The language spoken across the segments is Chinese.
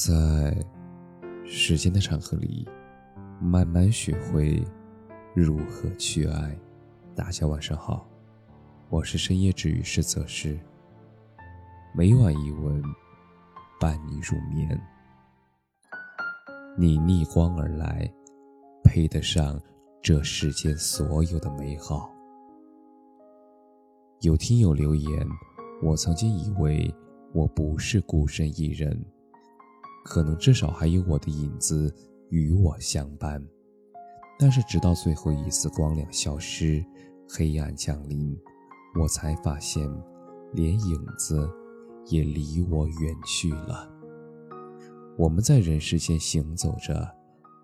在时间的长河里，慢慢学会如何去爱。大家晚上好，我是深夜治愈师泽师。每晚一文伴你入眠。你逆光而来，配得上这世间所有的美好。有听友留言，我曾经以为我不是孤身一人，可能至少还有我的影子与我相伴。但是直到最后一丝光亮消失，黑暗降临，我才发现，连影子也离我远去了。我们在人世间行走着，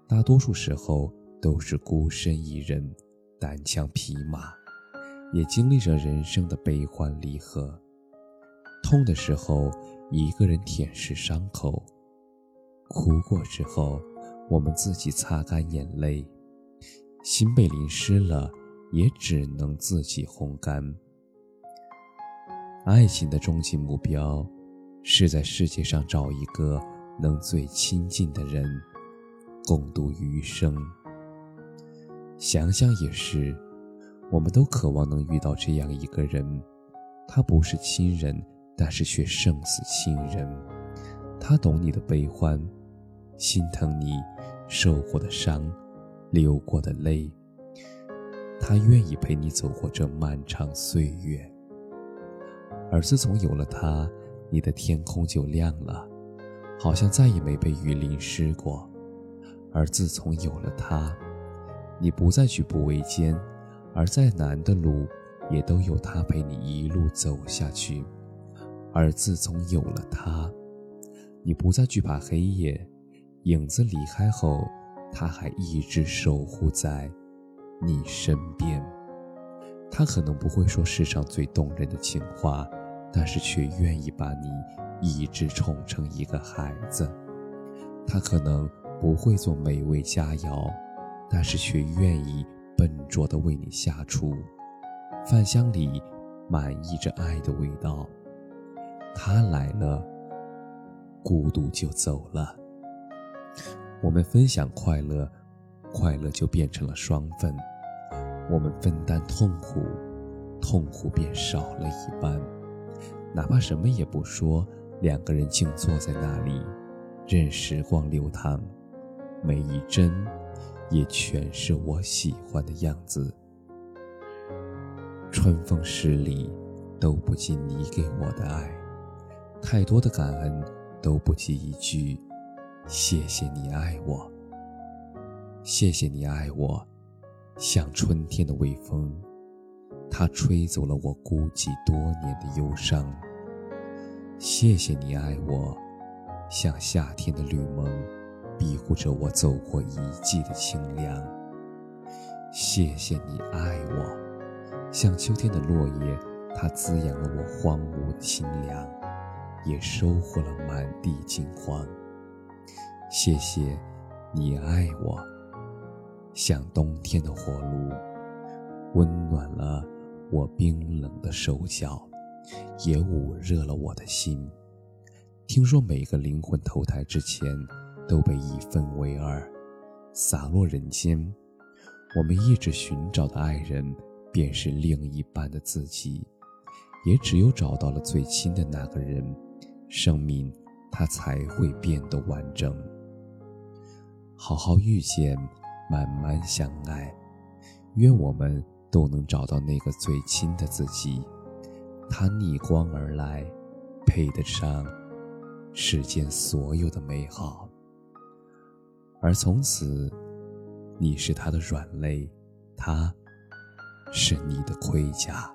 大多数时候都是孤身一人，单枪匹马。也经历着人生的悲欢离合，痛的时候一个人舔舐伤口，哭过之后我们自己擦干眼泪，心被淋湿了也只能自己烘干。爱情的终极目标，是在世界上找一个能最亲近的人，共度余生。想想也是。我们都渴望能遇到这样一个人，他不是亲人，但是却胜似亲人。他懂你的悲欢，心疼你受过的伤，流过的泪。他愿意陪你走过这漫长岁月。而自从有了他，你的天空就亮了，好像再也没被雨淋湿过。而自从有了他，你不再举步维艰。而再难的路，也都有他陪你一路走下去。而自从有了他，你不再惧怕黑夜，影子离开后，他还一直守护在你身边。他可能不会说世上最动人的情话，但是却愿意把你一直宠成一个孩子。他可能不会做美味佳肴，但是却愿意。笨拙地为你下厨，饭香里满溢着爱的味道。他来了，孤独就走了。我们分享快乐，快乐就变成了双份；我们分担痛苦，痛苦便少了一半。哪怕什么也不说，两个人静坐在那里，任时光流淌，每一帧。也全是我喜欢的样子。春风十里，都不及你给我的爱。太多的感恩，都不及一句“谢谢你爱我”。谢谢你爱我，像春天的微风，它吹走了我孤寂多年的忧伤。谢谢你爱我，像夏天的绿萌。庇护着我走过一季的清凉。谢谢你爱我，像秋天的落叶，它滋养了我荒芜的心凉，也收获了满地金黄。谢谢你爱我，像冬天的火炉，温暖了我冰冷的手脚，也捂热了我的心。听说每个灵魂投胎之前。都被一分为二，洒落人间。我们一直寻找的爱人，便是另一半的自己。也只有找到了最亲的那个人，生命它才会变得完整。好好遇见，慢慢相爱。愿我们都能找到那个最亲的自己，他逆光而来，配得上世间所有的美好。而从此，你是他的软肋，他是你的盔甲。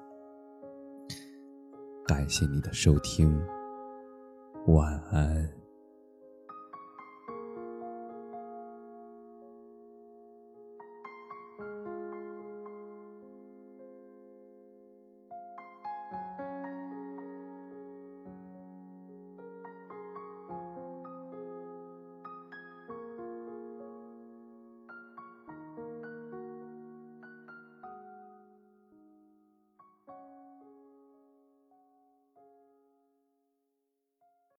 感谢你的收听，晚安。